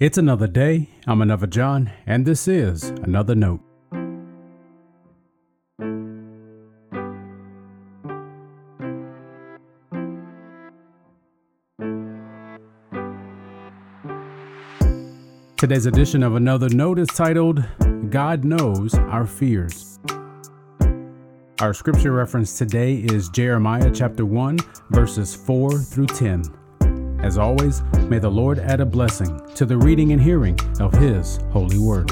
It's another day. I'm another John, and this is another note. Today's edition of Another Note is titled God Knows Our Fears. Our scripture reference today is Jeremiah chapter 1, verses 4 through 10. As always, may the Lord add a blessing to the reading and hearing of His holy word.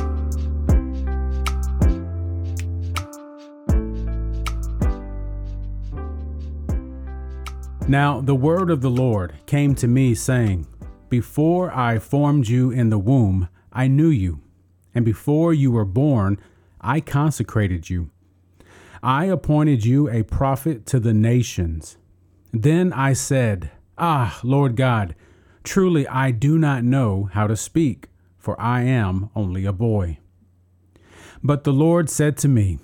Now the word of the Lord came to me, saying, Before I formed you in the womb, I knew you, and before you were born, I consecrated you. I appointed you a prophet to the nations. Then I said, Ah, Lord God, truly I do not know how to speak, for I am only a boy. But the Lord said to me,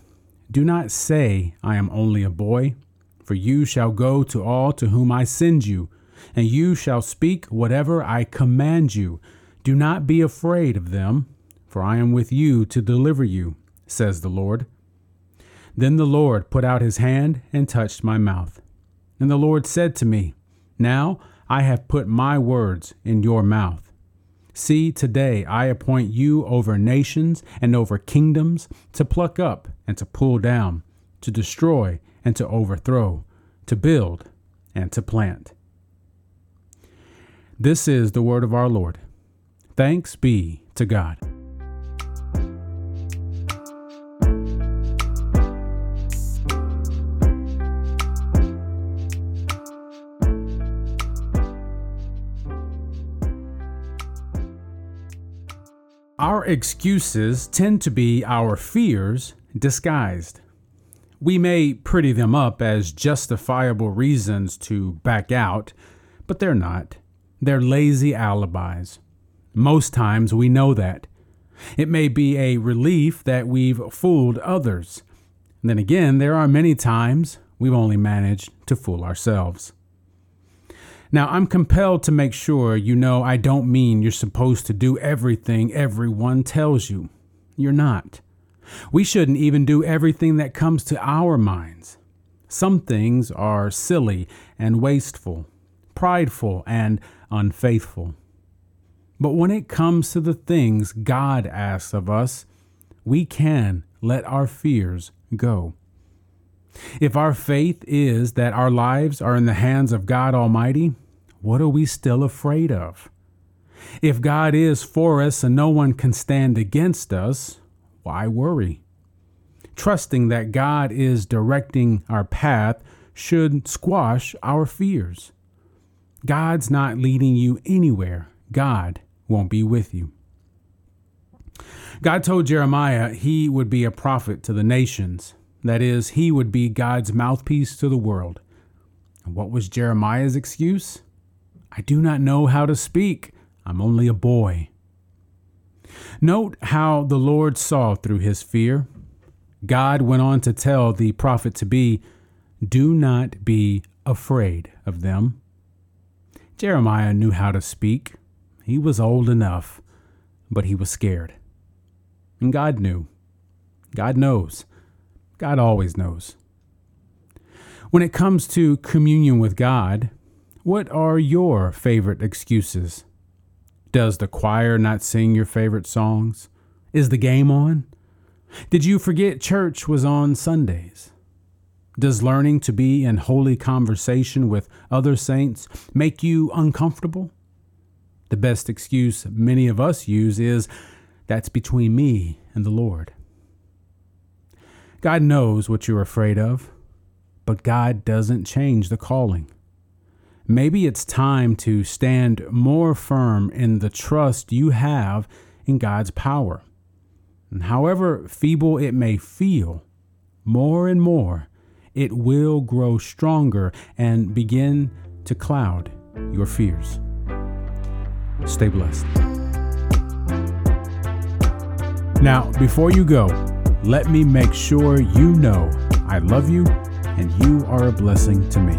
Do not say, I am only a boy, for you shall go to all to whom I send you, and you shall speak whatever I command you. Do not be afraid of them, for I am with you to deliver you, says the Lord. Then the Lord put out his hand and touched my mouth. And the Lord said to me, now I have put my words in your mouth. See, today I appoint you over nations and over kingdoms to pluck up and to pull down, to destroy and to overthrow, to build and to plant. This is the word of our Lord. Thanks be to God. Our excuses tend to be our fears disguised. We may pretty them up as justifiable reasons to back out, but they're not. They're lazy alibis. Most times we know that. It may be a relief that we've fooled others. then again, there are many times we've only managed to fool ourselves. Now, I'm compelled to make sure you know I don't mean you're supposed to do everything everyone tells you. You're not. We shouldn't even do everything that comes to our minds. Some things are silly and wasteful, prideful and unfaithful. But when it comes to the things God asks of us, we can let our fears go. If our faith is that our lives are in the hands of God Almighty, what are we still afraid of? If God is for us and no one can stand against us, why worry? Trusting that God is directing our path should squash our fears. God's not leading you anywhere. God won't be with you. God told Jeremiah he would be a prophet to the nations. That is, he would be God's mouthpiece to the world. And what was Jeremiah's excuse? I do not know how to speak. I'm only a boy. Note how the Lord saw through his fear. God went on to tell the prophet to be, Do not be afraid of them. Jeremiah knew how to speak. He was old enough, but he was scared. And God knew. God knows. God always knows. When it comes to communion with God, what are your favorite excuses? Does the choir not sing your favorite songs? Is the game on? Did you forget church was on Sundays? Does learning to be in holy conversation with other saints make you uncomfortable? The best excuse many of us use is that's between me and the Lord. God knows what you're afraid of, but God doesn't change the calling maybe it's time to stand more firm in the trust you have in God's power. And however feeble it may feel, more and more it will grow stronger and begin to cloud your fears. Stay blessed. Now, before you go, let me make sure you know I love you and you are a blessing to me.